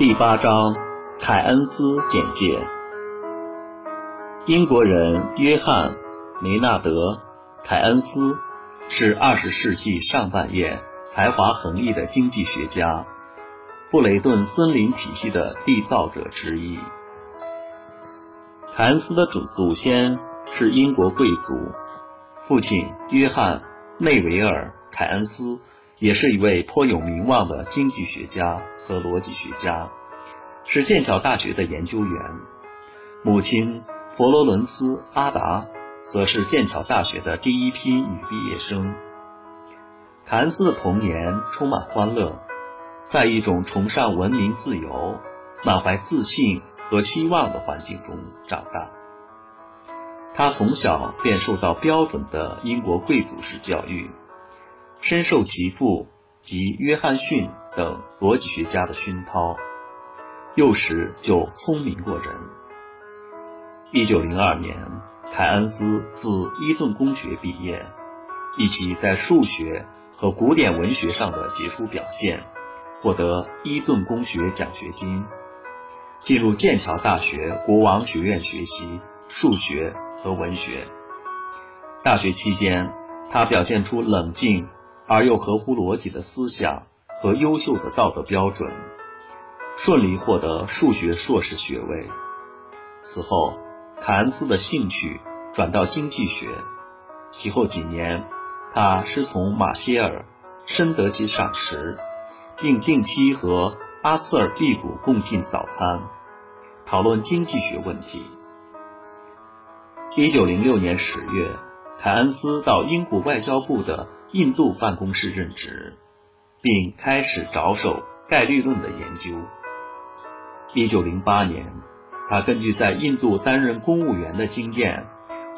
第八章凯恩斯简介。英国人约翰·梅纳德·凯恩斯是二十世纪上半叶才华横溢的经济学家，布雷顿森林体系的缔造者之一。凯恩斯的祖祖先是英国贵族，父亲约翰·内维尔·凯恩斯。也是一位颇有名望的经济学家和逻辑学家，是剑桥大学的研究员。母亲佛罗伦斯·阿达则是剑桥大学的第一批女毕业生。凯恩斯的童年充满欢乐，在一种崇尚文明、自由、满怀自信和希望的环境中长大。他从小便受到标准的英国贵族式教育。深受其父及约翰逊等逻辑学家的熏陶，幼时就聪明过人。一九零二年，凯恩斯自伊顿公学毕业，以其在数学和古典文学上的杰出表现，获得伊顿公学奖学金，进入剑桥大学国王学院学习数学和文学。大学期间，他表现出冷静。而又合乎逻辑的思想和优秀的道德标准，顺利获得数学硕士学位。此后，凯恩斯的兴趣转到经济学。其后几年，他师从马歇尔，深得其赏识，并定期和阿瑟尔·毕古共进早餐，讨论经济学问题。一九零六年十月，凯恩斯到英国外交部的。印度办公室任职，并开始着手概率论的研究。一九零八年，他根据在印度担任公务员的经验，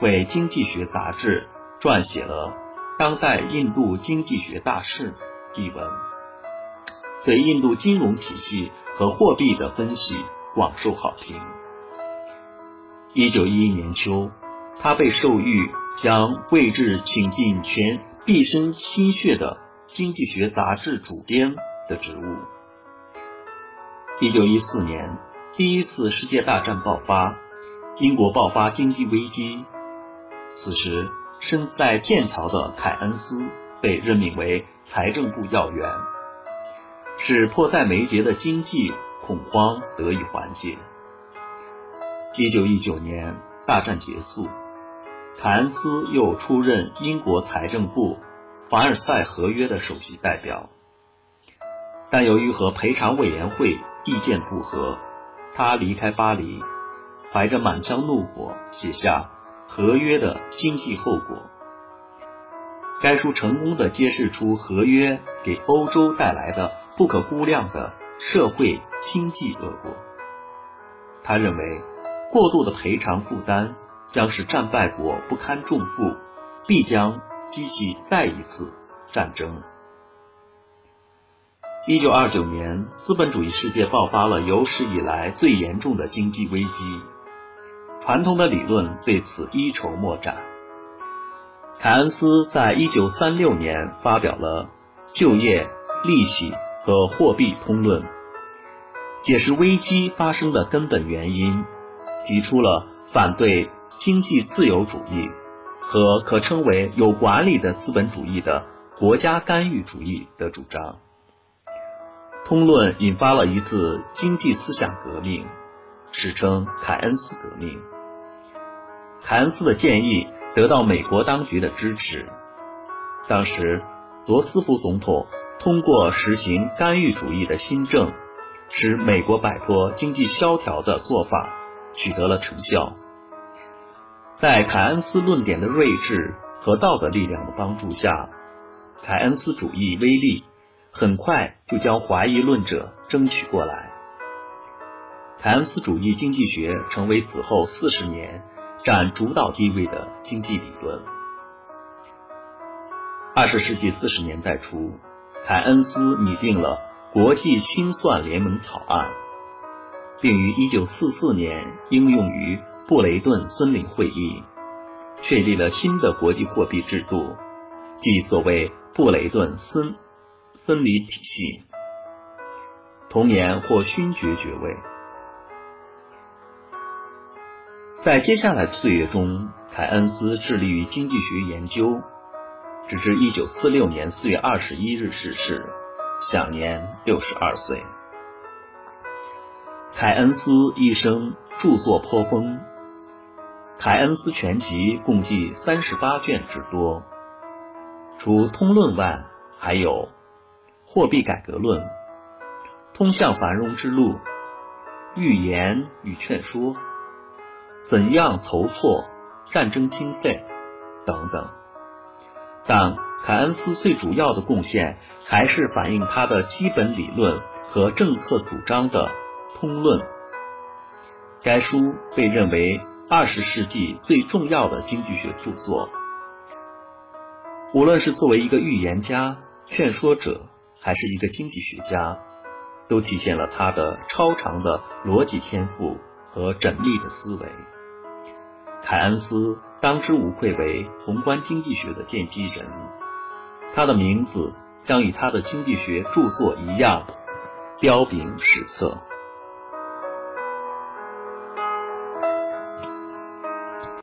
为《经济学杂志》撰写了《当代印度经济学大事》一文，对印度金融体系和货币的分析广受好评。一九一一年秋，他被授予将位置请进全。毕生心血的《经济学杂志》主编的职务。一九一四年，第一次世界大战爆发，英国爆发经济危机。此时，身在剑桥的凯恩斯被任命为财政部要员，使迫在眉睫的经济恐慌得以缓解。一九一九年，大战结束。凯恩斯又出任英国财政部凡尔赛合约的首席代表，但由于和赔偿委员会意见不合，他离开巴黎，怀着满腔怒火写下合约的经济后果。该书成功的揭示出合约给欧洲带来的不可估量的社会经济恶果。他认为过度的赔偿负担。将使战败国不堪重负，必将激起再一次战争。一九二九年，资本主义世界爆发了有史以来最严重的经济危机，传统的理论对此一筹莫展。凯恩斯在一九三六年发表了《就业、利息和货币通论》，解释危机发生的根本原因，提出了反对。经济自由主义和可称为有管理的资本主义的国家干预主义的主张，通论引发了一次经济思想革命，史称凯恩斯革命。凯恩斯的建议得到美国当局的支持，当时罗斯福总统通过实行干预主义的新政，使美国摆脱经济萧条的做法取得了成效。在凯恩斯论点的睿智和道德力量的帮助下，凯恩斯主义威力很快就将怀疑论者争取过来。凯恩斯主义经济学成为此后四十年占主导地位的经济理论。二十世纪四十年代初，凯恩斯拟定了国际清算联盟草案，并于一九四四年应用于。布雷顿森林会议确立了新的国际货币制度，即所谓布雷顿森森林体系。同年获勋爵爵位。在接下来的岁月中，凯恩斯致力于经济学研究，直至一九四六年四月二十一日逝世，享年六十二岁。凯恩斯一生著作颇丰，《凯恩斯全集》共计三十八卷之多。除《通论》外，还有《货币改革论》《通向繁荣之路》《预言与劝说》《怎样筹措战争经费》等等。但凯恩斯最主要的贡献，还是反映他的基本理论和政策主张的。通论，该书被认为二十世纪最重要的经济学著作。无论是作为一个预言家、劝说者，还是一个经济学家，都体现了他的超长的逻辑天赋和缜密的思维。凯恩斯当之无愧为宏观经济学的奠基人，他的名字将与他的经济学著作一样，彪炳史册。